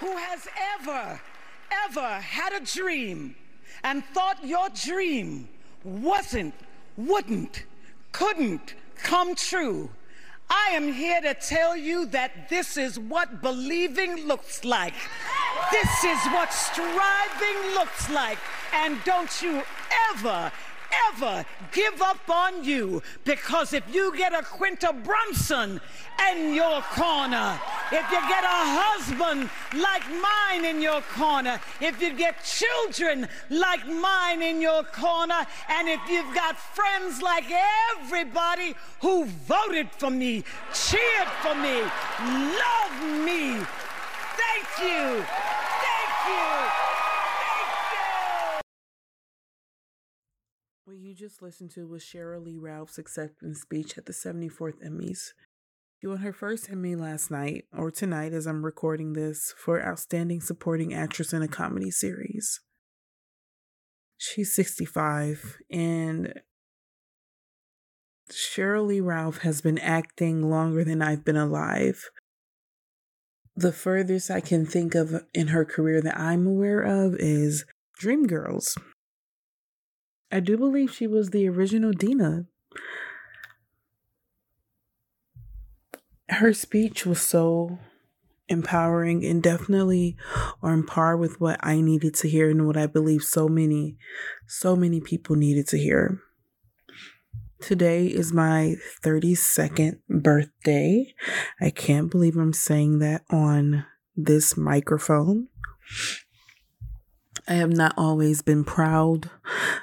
who has ever, ever had a dream and thought your dream wasn't, wouldn't, couldn't come true, I am here to tell you that this is what believing looks like. This is what striving looks like. And don't you ever, ever give up on you. Because if you get a Quinta Brunson in your corner, if you get a husband like mine in your corner, if you get children like mine in your corner, and if you've got friends like everybody who voted for me, cheered for me, love me, thank you, thank you. What you just listened to was Sheryl Lee Ralph's acceptance speech at the 74th Emmys. She won her first Emmy last night, or tonight as I'm recording this, for Outstanding Supporting Actress in a Comedy Series. She's 65, and Cheryl Lee Ralph has been acting longer than I've been alive. The furthest I can think of in her career that I'm aware of is Dreamgirls. I do believe she was the original Deena. Her speech was so empowering and definitely on par with what I needed to hear and what I believe so many, so many people needed to hear. Today is my 32nd birthday. I can't believe I'm saying that on this microphone. I have not always been proud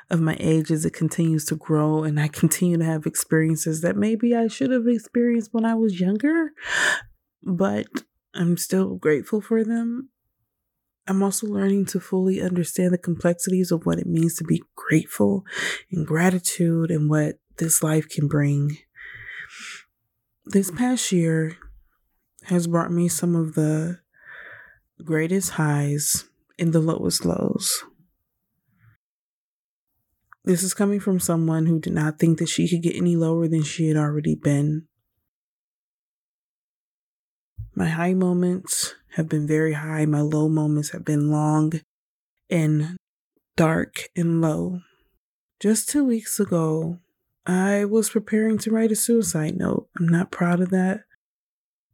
of my age as it continues to grow, and I continue to have experiences that maybe I should have experienced when I was younger, but I'm still grateful for them. I'm also learning to fully understand the complexities of what it means to be grateful and gratitude and what this life can bring. This past year has brought me some of the greatest highs in the lowest lows. This is coming from someone who did not think that she could get any lower than she had already been. My high moments have been very high, my low moments have been long and dark and low. Just two weeks ago, I was preparing to write a suicide note. I'm not proud of that.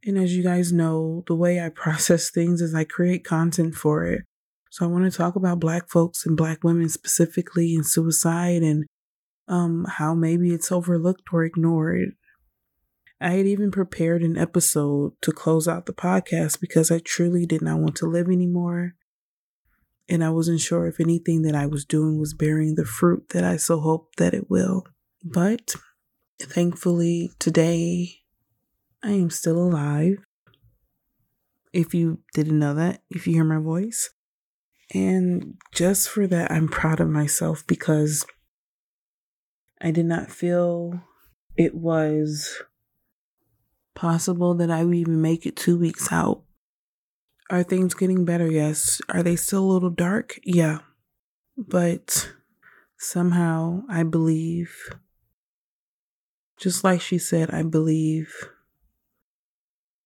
And as you guys know, the way I process things is I create content for it. So I want to talk about Black folks and Black women specifically and suicide and um, how maybe it's overlooked or ignored. I had even prepared an episode to close out the podcast because I truly did not want to live anymore. And I wasn't sure if anything that I was doing was bearing the fruit that I so hope that it will. But thankfully, today I am still alive. If you didn't know that, if you hear my voice, and just for that, I'm proud of myself because I did not feel it was possible that I would even make it two weeks out. Are things getting better? Yes. Are they still a little dark? Yeah. But somehow I believe, just like she said, I believe.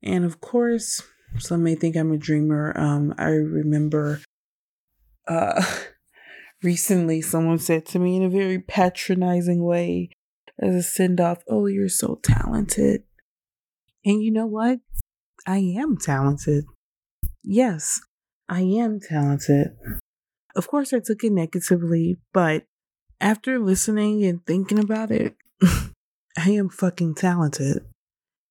And of course, some may think I'm a dreamer. Um, I remember uh, recently someone said to me in a very patronizing way as a send off, Oh, you're so talented. And you know what? I am talented. Yes, I am talented. Of course, I took it negatively, but after listening and thinking about it, I am fucking talented.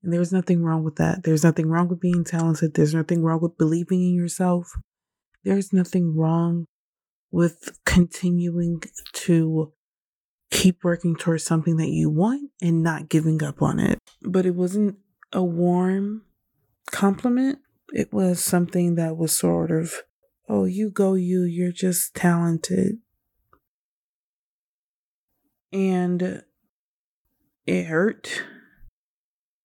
And there's nothing wrong with that. There's nothing wrong with being talented. There's nothing wrong with believing in yourself. There's nothing wrong with continuing to keep working towards something that you want and not giving up on it. But it wasn't a warm compliment. It was something that was sort of, oh, you go, you, you're just talented. And it hurt.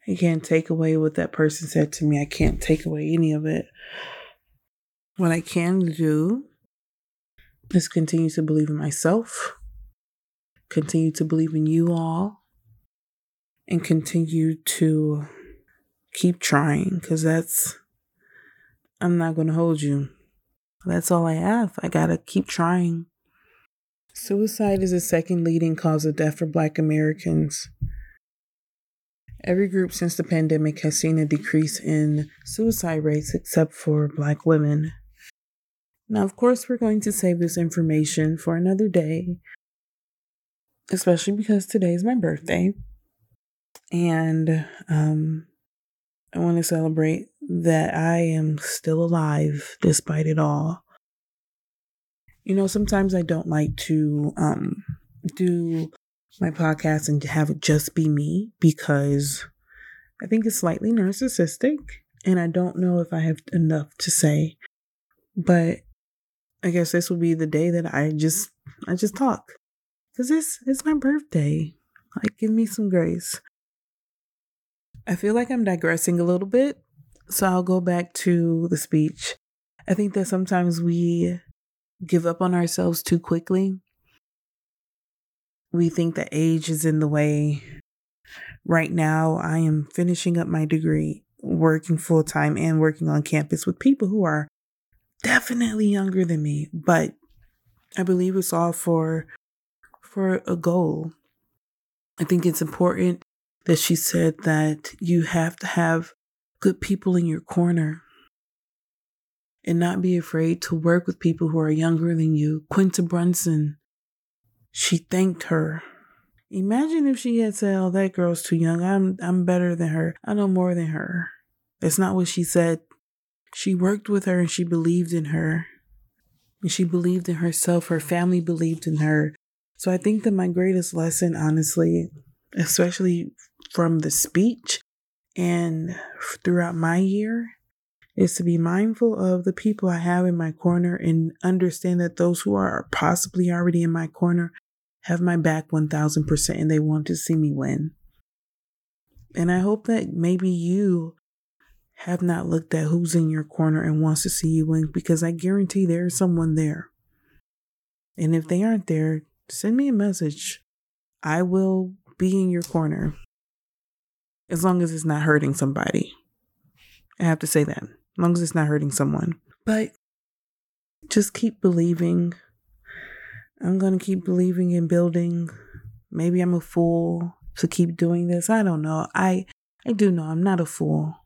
I can't take away what that person said to me. I can't take away any of it. What I can do is continue to believe in myself, continue to believe in you all, and continue to keep trying because that's, I'm not going to hold you. That's all I have. I got to keep trying. Suicide is the second leading cause of death for Black Americans. Every group since the pandemic has seen a decrease in suicide rates except for Black women. Now, of course, we're going to save this information for another day, especially because today is my birthday. And um, I want to celebrate that I am still alive despite it all. You know, sometimes I don't like to um, do my podcast and have it just be me because I think it's slightly narcissistic and I don't know if I have enough to say. But I guess this will be the day that I just I just talk. Cause it's it's my birthday. Like give me some grace. I feel like I'm digressing a little bit. So I'll go back to the speech. I think that sometimes we give up on ourselves too quickly. We think that age is in the way. Right now, I am finishing up my degree, working full time, and working on campus with people who are definitely younger than me, but I believe it's all for for a goal. I think it's important that she said that you have to have good people in your corner and not be afraid to work with people who are younger than you. Quinta Brunson, she thanked her. Imagine if she had said, "Oh, that girl's too young. I'm I'm better than her. I know more than her." That's not what she said. She worked with her and she believed in her. And she believed in herself. Her family believed in her. So I think that my greatest lesson, honestly, especially from the speech and throughout my year, is to be mindful of the people I have in my corner and understand that those who are possibly already in my corner have my back 1000% and they want to see me win. And I hope that maybe you have not looked at who's in your corner and wants to see you win because I guarantee there is someone there. And if they mm-hmm. aren't there, send me a message. I will be in your corner as long as it's not hurting somebody. I have to say that. As long as it's not hurting someone. But just keep believing. I'm going to keep believing in building. Maybe I'm a fool to keep doing this. I don't know. I I do know I'm not a fool.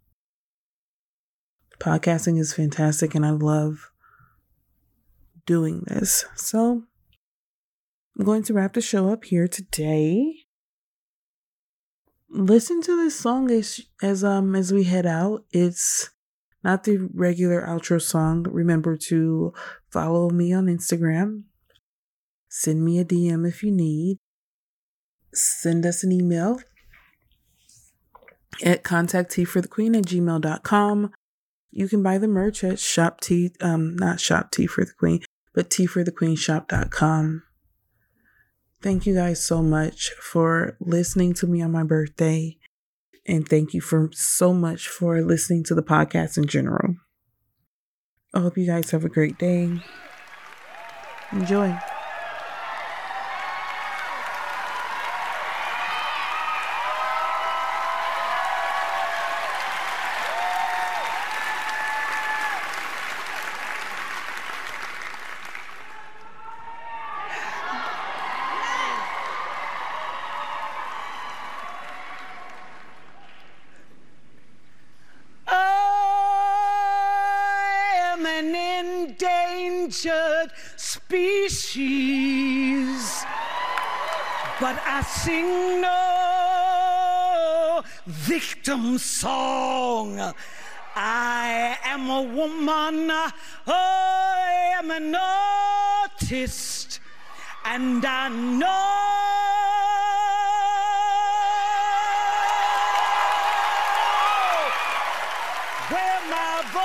Podcasting is fantastic and I love doing this. So I'm going to wrap the show up here today. Listen to this song as as um as we head out. It's not the regular outro song. Remember to follow me on Instagram. Send me a DM if you need. Send us an email at contactteaforthequeen at gmail.com. You can buy the merch at shop tea, um, not shop tea for the queen, but tea for the queen shop.com. Thank you guys so much for listening to me on my birthday. And thank you for so much for listening to the podcast in general. I hope you guys have a great day. Enjoy. Endangered species. But I sing no victim song. I am a woman, I am an artist, and I know where my voice